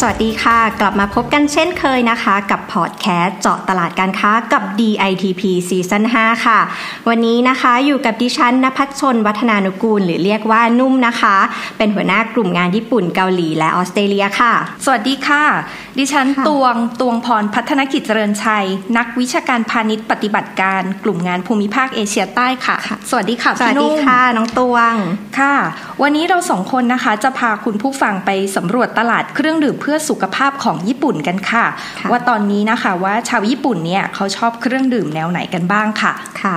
สวัสดีค่ะ กลับมาพบกันเช่นเคยนะคะ กับพอดแคสต์เจาะตลาดการค้ากับ DITP ซีซั่น5ค่ะ วันนี้นะคะอยู่กับดิฉันนภัชชน วัฒนานุกูล หรือเรียกว่านุ่มนะคะ เป็นหัวหน้ากลุ่มงานญี่ปุ่นเกาหลีและออสเตรเลียค่ะ สวัสดีค่ะ ดิฉันค่ะตวงตวงพรพัฒนกิจเจริญชัย นักวิชาการพาณิชย์ปฏิบัติการ กลุ่มงานภูมิภาคเอเชียใต้ค่ะ สวัสดีค่ะสวัสพี่ดีนุ่มค่ะน้องตวงค่ะ วันนี้เราสองคนนะคะจะพาคุณผู้ฟังไปสำรวจตลาดเครื่องดื่มเพื่อสุขภาพของญี่ปุ่นกันค่ะค่ะ ว่าตอนนี้นะคะว่าชาวญี่ปุ่นเนี่ยเขาชอบเครื่องดื่มแนวไหนกันบ้างค่ะค่ะ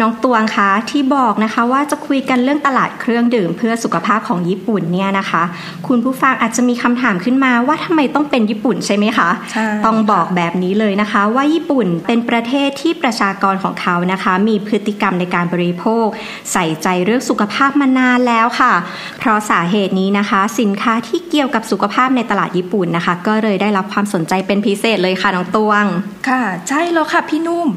น้องตวงคะที่บอกนะคะว่าจะคุยกันเรื่องตลาดเครื่องดื่ม เพื่อสุขภาพของญี่ปุ่นเนี่ยนะคะ คุณผู้ฟังอาจจะมีคำถามขึ้นมาว่าทำไมต้องเป็นญี่ปุ่นใช่ไหมคะใช่ต้องบอกแบบนี้เลยนะคะ ว่าญี่ปุ่นเป็นประเทศที่ประชากรของเขานะคะ มีพฤติกรรมในการบริโภค ใส่ใจเรื่องสุขภาพมานานแล้วค่ะ เพราะสาเหตุนี้นะคะ สินค้าที่เกี่ยวกับสุขภาพในตลาดญี่ปุ่นนะคะ ก็เลยได้รับความสนใจเป็นพิเศษเลยค่ะน้องตวง ค่ะ ใช่แล้วค่ะพี่นุ่ม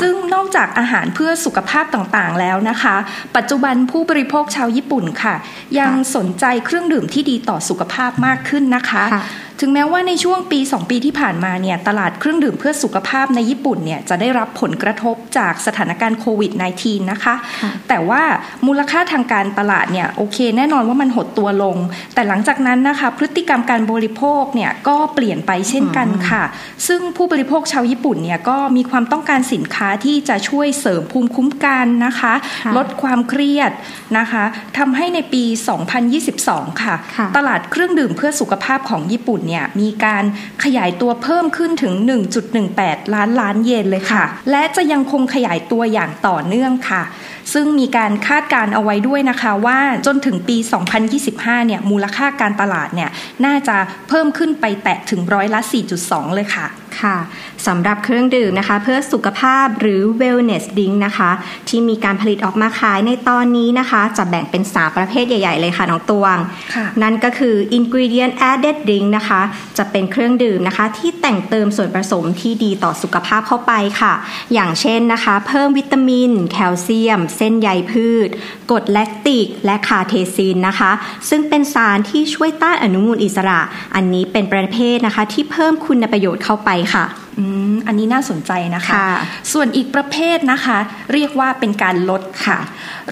ซึ่งนอกจากอาหารเพื่อสุขภาพต่างๆแล้วนะคะ ปัจจุบันผู้บริโภคชาวญี่ปุ่นค่ะ ยังสนใจเครื่องดื่มที่ดีต่อสุขภาพมากขึ้นนะคะค่ะ ถึงแม้ว่าในช่วงปี 2 ปีที่ผ่านมาเนี่ยตลาดเครื่องดื่มเพื่อสุขภาพในญี่ปุ่นเนี่ยจะได้รับผลกระทบจากสถานการณ์โควิด -19 นะคะค่ะแต่ว่ามูลค่าทางการตลาดเนี่ยโอเคแน่นอนว่ามันหดตัวลง แต่หลังจากนั้นนะคะพฤติกรรมการบริโภคเนี่ยก็เปลี่ยนไปเช่นกันค่ะ ซึ่งผู้บริโภคชาวญี่ปุ่นเนี่ยก็มีความต้องการสินค้าที่จะช่วยเสริมภูมิคุ้มกันนะคะค่ะลดความเครียดนะคะทำให้ในปี 2022ค่ะค่ะ ตลาดเครื่องดื่มเพื่อสุขภาพของญี่ปุ่นเนี่ยมีการขยายตัวเพิ่มขึ้นถึง 1.18 ล้านล้านเยนเลยค่ะ และจะยังคงขยายตัวอย่างต่อเนื่องค่ะ ซึ่งมีการคาดการณ์เอาไว้ด้วยนะคะว่าจนถึงปี 2025 เนี่ยมูลค่าการตลาดเนี่ยน่าจะเพิ่มขึ้นไปแตะถึงร้อยละ 4.2 เลยค่ะค่ะสำหรับเครื่องดื่มนะคะ เพื่อสุขภาพหรือ wellness drink นะคะ ที่มีการผลิตออกมาขายในตอนนี้นะคะ จะแบ่งเป็น 3 ประเภทใหญ่ ๆ เลยค่ะ น้องตวงค่ะนั่นก็คือ ingredient added drink นะคะจะเป็นเครื่องดื่มนะคะ ที่แต่งเติมส่วนผสมที่ดีต่อสุขภาพเข้าไปค่ะ อย่างเช่นนะคะ เพิ่มวิตามิน แคลเซียม เส้นใยพืชกรดแลคติก และคาเทซินนะคะ ซึ่งเป็นสารที่ช่วยต้านอนุมูลอิสระ อันนี้เป็นประเภทนะคะ ที่เพิ่มคุณประโยชน์เข้าไปค่ะ อืมอันนี้น่าสนใจนะคะค่ะส่วนอีกประเภทนะคะ เรียกว่าเป็นการลดค่ะ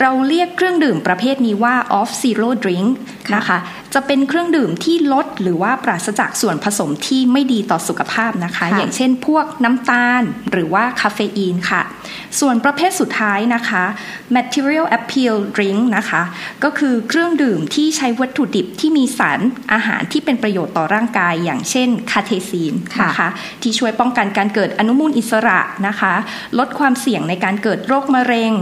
เราเรียกเครื่องดื่มประเภทนี้ว่า off zero drink นะคะ จะเป็นเครื่องดื่มที่ลดหรือว่าปราศจากส่วนผสมที่ไม่ดีต่อสุขภาพนะคะค่ะอย่างเช่นพวกน้ำตาลหรือว่าคาเฟอีนค่ะ ส่วนประเภทสุดท้ายนะคะ material appeal drink นะคะ ก็คือเครื่องดื่มที่ใช้วัตถุดิบที่มีสารอาหารที่เป็นประโยชน์ต่อร่างกาย อย่างเช่นคาเทซีนนะคะที่ช่วยป้องกันการเกิดอนุมูลอิสระนะคะ ลดความเสี่ยงในการเกิดโรคมะเร็ง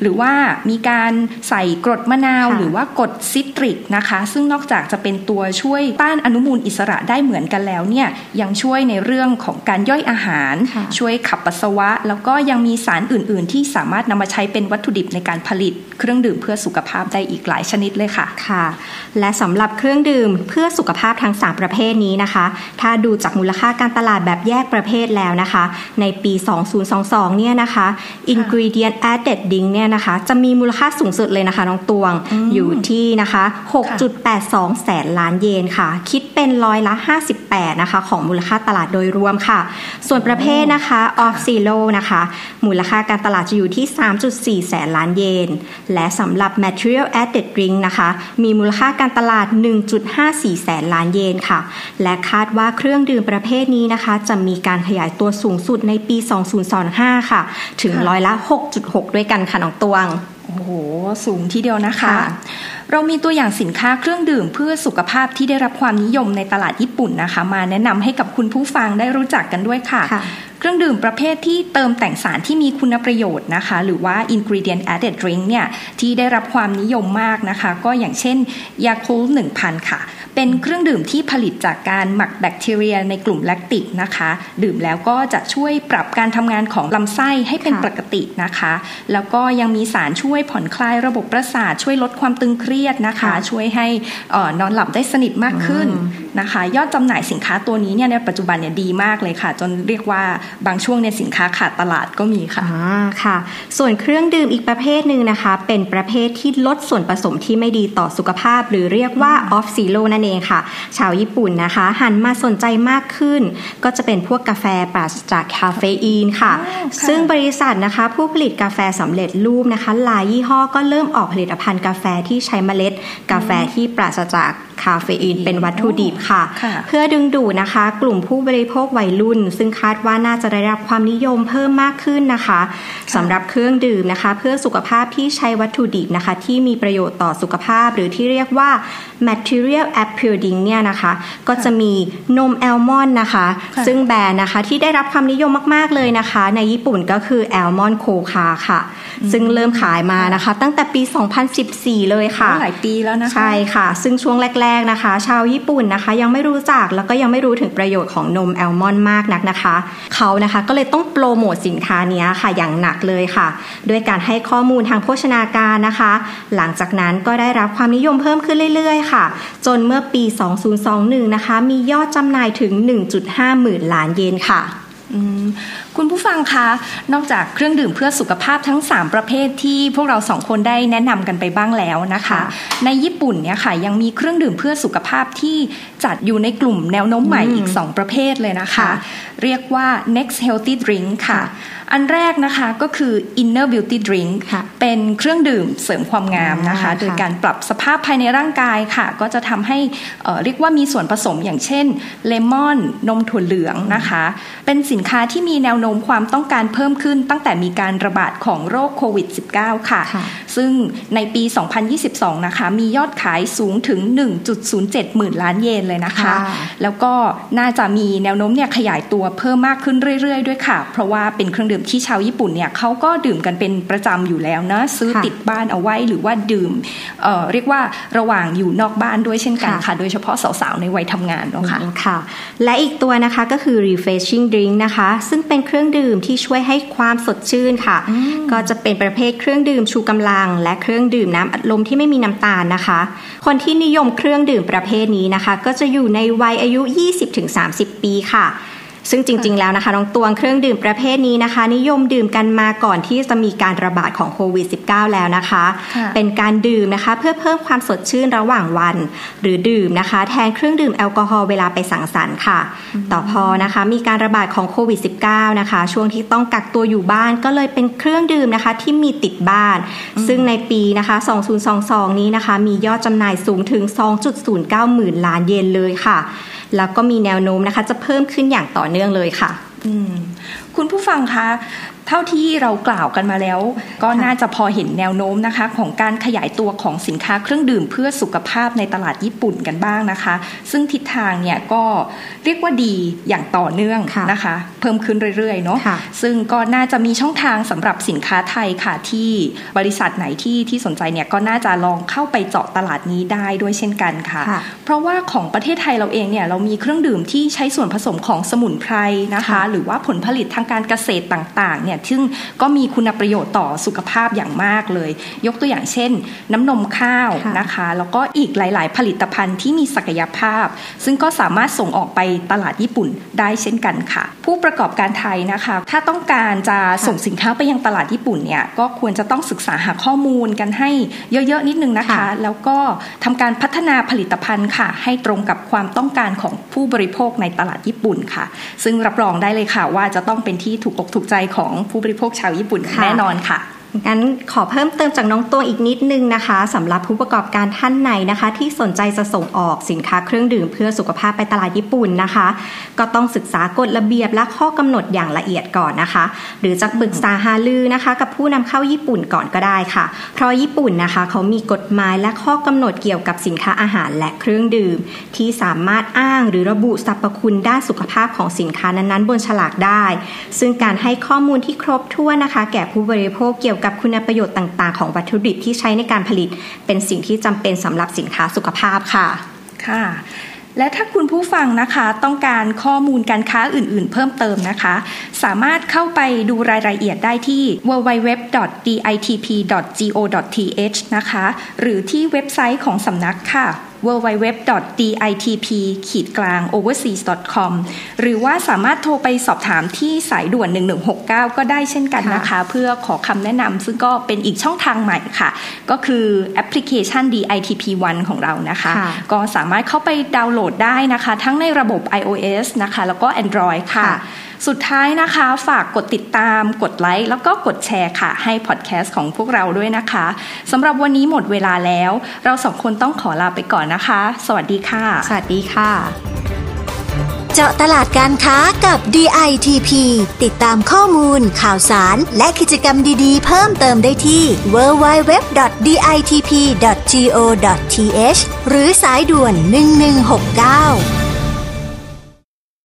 หรือว่ามีการใส่กรดมะนาวค่ะหรือว่ากรดซิตริกนะคะ ซึ่งนอกจากจะเป็นตัวช่วยต้านอนุมูลอิสระได้เหมือนกันแล้วเนี่ยยังช่วยในเรื่องของการย่อยอาหารค่ะช่วยขับปัสสาวะ แล้วก็ยังมีสารอื่น ๆ ที่สามารถนำมาใช้เป็นวัตถุดิบในการผลิต เครื่องดื่มเพื่อสุขภาพได้อีกหลายชนิดเลยค่ะค่ะ และสำหรับเครื่องดื่มเพื่อสุขภาพทั้ง3ประเภทนี้นะคะ ถ้าดูจากมูลค่าการตลาดแบบแยกประเภทแล้วนะคะ ในปี 2022 เนี่ยนะคะ ingredient added drink เนี่ยนะคะ จะมีมูลค่าสูงสุดเลยนะคะ น้องตวงอยู่ที่นะคะ 6.82 แสนล้านเยนค่ะ คิดเป็นร้อยละ 58 นะคะ ของมูลค่าตลาดโดยรวมค่ะ ส่วนประเภทนะคะ off zero นะคะ มูลค่าการตลาดจะอยู่ที่ 3.4 แสนล้านเยน และสำหรับ material added drink นะคะ มีมูลค่าการตลาด 1.54 แสนล้านเยนค่ะ และคาดว่าเครื่องดื่มประเภทนี้นะคะ จะมีการขยายตัวสูงสุดในปี 2025 ค่ะ ถึงค่ะร้อยละ 6.6 ด้วยกันค่ะน้องตวงโอ้โห สูงทีเดียวนะคะค่ะเรามีตัวอย่างสินค้าเครื่องดื่มเพื่อสุขภาพที่ได้รับความนิยมในตลาดญี่ปุ่นนะคะ มาแนะนำให้กับคุณผู้ฟังได้รู้จักกันด้วยค่ะค่ะ เครื่องดื่มประเภทที่เติมแต่งสารที่มีคุณประโยชน์นะคะ หรือว่า ingredient added drink เนี่ยที่ได้รับความนิยมมากนะคะ ก็อย่างเช่นยาคูล1000 ค่ะ เป็นเครื่องดื่มที่ผลิตจากการหมักแบคทีเรียในกลุ่มแลคติกนะคะ ดื่มแล้วก็จะช่วยปรับการทำงานของลำไส้ให้เป็นปกตินะคะ แล้วก็ยังมีสารช่วยผ่อนคลายระบบประสาทช่วยลดความตึงเครียดนะคะ ช่วยให้นอนหลับได้สนิทมากขึ้นนะคะ ยอดจำหน่ายสินค้าตัวนี้เนี่ยในปัจจุบันเนี่ยดีมากเลยค่ะ จนเรียกว่าบางช่วงเนี่ยสินค้าขาดตลาดก็มีค่ะอ่าค่ะ ส่วนเครื่องดื่มอีกประเภทหนึ่งนะคะ เป็นประเภทที่ลดส่วนผสมที่ไม่ดีต่อสุขภาพ หรือเรียกว่า off zero นั่นเองค่ะ ชาวญี่ปุ่นนะคะ หันมาสนใจมากขึ้น ก็จะเป็นพวกกาแฟปราศจากคาเฟอีนค่ะ ซึ่งบริษัทนะคะผู้ผลิตกาแฟสำเร็จรูปนะคะหลายยี่ห้อก็เริ่มออกผลิตภัณฑ์กาแฟที่ใช้เมล็ด กาแฟที่ปราศจาก คาเฟอีนเป็นวัตถุดิบค่ะ เพื่อดึงดูดนะคะ กลุ่มผู้บริโภควัยรุ่น ซึ่งคาดว่าน่าจะได้รับความนิยมเพิ่มมากขึ้นนะคะสำหรับเครื่องดื่มนะคะ เพื่อสุขภาพที่ใช้วัตถุดิบนะคะ ที่มีประโยชน์ต่อสุขภาพ หรือที่เรียกว่า material appealing เนี่ยนะคะ ก็จะมีนมอัลมอนด์นะคะ ซึ่งแบรนด์นะคะที่ได้รับความนิยมมาก ๆ เลยนะคะ ในญี่ปุ่นก็คือ Almond Koka ค่ะ ซึ่งเริ่มขายมานะคะ ตั้งแต่ปี 2014 เลยค่ะหลายปีแล้วนะคะใช่ค่ะ ซึ่งช่วงแรกๆนะคะ ชาวญี่ปุ่นนะคะ ยังไม่รู้จักแล้วก็ยังไม่รู้ถึงประโยชน์ของนมอัลมอนด์มากนักนะคะเขานะคะก็เลยต้องโปรโมทสินค้านี้ค่ะอย่างหนักเลยค่ะ ด้วยการให้ข้อมูลทางโภชนาการนะคะ หลังจากนั้นก็ได้รับความนิยมเพิ่มขึ้นเรื่อยๆ ค่ะ จนเมื่อปี 2021 นะคะ มียอดจำหน่ายถึง 1.5 หมื่นล้านเยนค่ะ คุณผู้ฟังคะ นอกจากเครื่องดื่มเพื่อสุขภาพทั้ง 3 ประเภทที่พวกเราสองคนได้แนะนำกันไปบ้างแล้วนะคะ ในญี่ปุ่นเนี่ยค่ะยังมีเครื่องดื่มเพื่อสุขภาพที่จัดอยู่ในกลุ่มแนวโน้มใหม่อีก 2 ประเภทเลยนะคะ เรียกว่า next healthy drink ค่ะ อันแรกนะคะก็คือ inner beauty drink เป็นเครื่องดื่มเสริมความงามนะคะ โดยการปรับสภาพภายในร่างกายค่ะ ก็จะทำให้เรียกว่ามีส่วนผสมอย่างเช่นเลมอน นมถั่วเหลืองนะคะ เป็นสินค้าที่มีแนวโน้มความต้องการเพิ่มขึ้นตั้งแต่มีการระบาดของโรคโควิด -19 ค่ะ ซึ่งในปี 2022 นะคะ มียอดขายสูงถึง 1.07 หมื่นล้านเยนเลยนะคะ แล้วก็น่าจะมีแนวโน้มเนี่ยขยายตัวเพิ่มมากขึ้นเรื่อยๆ ด้วยค่ะ เพราะว่าเป็นเครื่องดื่มที่ชาวญี่ปุ่นเนี่ยเขาก็ดื่มกันเป็นประจำอยู่แล้วนะซื้อติดบ้านเอาไว้หรือว่าดื่มเเรียกว่าระหว่างอยู่นอกบ้านด้วยเช่นกันค่ะ โดยเฉพาะสาวๆในวัยทำงานเนาะค่ะค่ะ และอีกตัวนะคะก็คือ refreshing drink นะคะ ซึ่งเป็นเครื่องดื่มที่ช่วยให้ความสดชื่นค่ะ ก็จะเป็นประเภทเครื่องดื่มชูกำลัง และเครื่องดื่มน้ำอัดลมที่ไม่มีน้ำตาลนะคะ คนที่นิยมเครื่องดื่มประเภทนี้นะคะ ก็จะอยู่ในวัยอายุ 20-30 ปีค่ะ ซึ่งจริง ๆ แล้วนะคะน้องตวงเครื่องดื่มประเภทนี้นะคะ นิยมดื่มกันมาก่อนที่จะมีการระบาดของโควิด -19 แล้วนะคะ เป็นการดื่มนะคะเพื่อเพิ่มความสดชื่นระหว่างวัน หรือดื่มนะคะ แทนเครื่องดื่มแอลกอฮอล์เวลาไปสังสรรค์ค่ะ ต่อพอนะคะมีการระบาดของโควิด -19 นะคะ ช่วงที่ต้องกักตัวอยู่บ้านก็เลยเป็นเครื่องดื่มนะคะที่มีติดบ้าน ซึ่งในปีนะคะ 2022 นี้นะคะ มียอดจำหน่ายสูงถึง 2.09 หมื่นล้านเยนเลยค่ะ แล้วก็มีแนวโน้มนะคะ จะเพิ่มขึ้นอย่างต่อเนื่องเลยค่ะคุณผู้ฟังคะ เท่าที่เรากล่าวกันมาแล้ว ก็น่าจะพอเห็นแนวโน้มนะคะ ของการขยายตัวของสินค้าเครื่องดื่มเพื่อสุขภาพในตลาดญี่ปุ่นกันบ้างนะคะ ซึ่งทิศทางเนี่ยก็เรียกว่าดีอย่างต่อเนื่องนะคะ เพิ่มขึ้นเรื่อยๆเนาะซึ่งก็น่าจะมีช่องทางสำหรับสินค้าไทยค่ะที่บริษัทไหนที่ที่สนใจเนี่ยก็น่าจะลองเข้าไปเจาะตลาดนี้ได้ด้วยเช่นกันค่ะเพราะว่าของประเทศไทยเราเองเนี่ยเรามีเครื่องดื่มที่ใช้ส่วนผสมของสมุนไพรนะคะ หรือว่าผลผลิตทางการเกษตรต่างๆเนี่ยซึ่งก็มีคุณประโยชน์ต่อสุขภาพอย่างมากเลย ยกตัวอย่างเช่น น้ำนมข้าวนะคะ แล้วก็อีกหลาย ๆ ผลิตภัณฑ์ที่มีศักยภาพ ซึ่งก็สามารถส่งออกไปตลาดญี่ปุ่นได้เช่นกันค่ะ ผู้ประกอบการไทยนะคะ ถ้าต้องการจะส่งสินค้าไปยังตลาดญี่ปุ่นเนี่ยก็ควรจะต้องศึกษาหาข้อมูลกันให้เยอะ ๆ นิดนึงนะคะ แล้วก็ทำการพัฒนาผลิตภัณฑ์ค่ะ ให้ตรงกับความต้องการของผู้บริโภคในตลาดญี่ปุ่นค่ะ ซึ่งรับรองได้เลยค่ะว่าจะต้องเป็นที่ถูกอกถูกใจของผู้บริโภคชาวญี่ปุ่นแน่นอนค่ะ งั้นขอเพิ่มเติมจากน้องตัวอีกนิดนึงนะคะสำหรับผู้ประกอบการท่านไหนนะคะ ที่สนใจจะส่งออกสินค้าเครื่องดื่มเพื่อสุขภาพไปตลาดญี่ปุ่นนะคะ ก็ต้องศึกษากฎระเบียบและข้อกำหนดอย่างละเอียดก่อนนะคะ หรือจะปรึกษาหาลือนะคะ กับผู้นำเข้าญี่ปุ่นก่อนก็ได้ค่ะ เพราะญี่ปุ่นนะคะเขามีกฎหมายและข้อกำหนดเกี่ยวกับสินค้าอาหารและเครื่องดื่ม ที่สามารถอ้างหรือระบุสรรพคุณด้านสุขภาพของสินค้านั้นๆ บนฉลากได้ ซึ่งการให้ข้อมูลที่ครบถ้วนนะคะ แก่ผู้บริโภคเกี่ยวกับคุณประโยชน์ต่างๆ ของวัตถุดิบที่ใช้ในการผลิต เป็นสิ่งที่จำเป็นสำหรับสินค้าสุขภาพค่ะค่ะและถ้าคุณผู้ฟังนะคะต้องการข้อมูลการค้าอื่นๆ เพิ่มเติมนะคะ สามารถเข้าไปดูรายละเอียดได้ที่ www.ditp.go.th นะคะ หรือที่เว็บไซต์ของสำนักค่ะ www.ditp-overseas.com หรือว่าสามารถโทรไปสอบถามที่สายด่วน 1169 ก็ได้เช่นกันนะคะ เพื่อขอคำแนะนำซึ่งก็เป็นอีกช่องทางใหม่ค่ะ ก็คือแอปพลิเคชัน DITP One ของเรานะคะค่ะก็สามารถเข้าไปดาวน์โหลดได้นะคะ ทั้งในระบบ iOS นะคะ แล้วก็ Android ค่ะค่ะ สุดท้ายนะคะฝากกดติดตามกดไลค์แล้วก็กดแชร์ค่ะ ให้พอดแคสต์ของพวกเราด้วยนะคะสำหรับวันนี้หมดเวลาแล้ว เราสองคนต้องขอลาไปก่อนนะคะ สวัสดีค่ะ สวัสดีค่ะ เจาะตลาดการค้ากับ DITP ติดตามข้อมูล ข่าวสาร และกิจกรรมดีๆ เพิ่มเติมได้ที่ www.ditp.go.th หรือสายด่วน 1169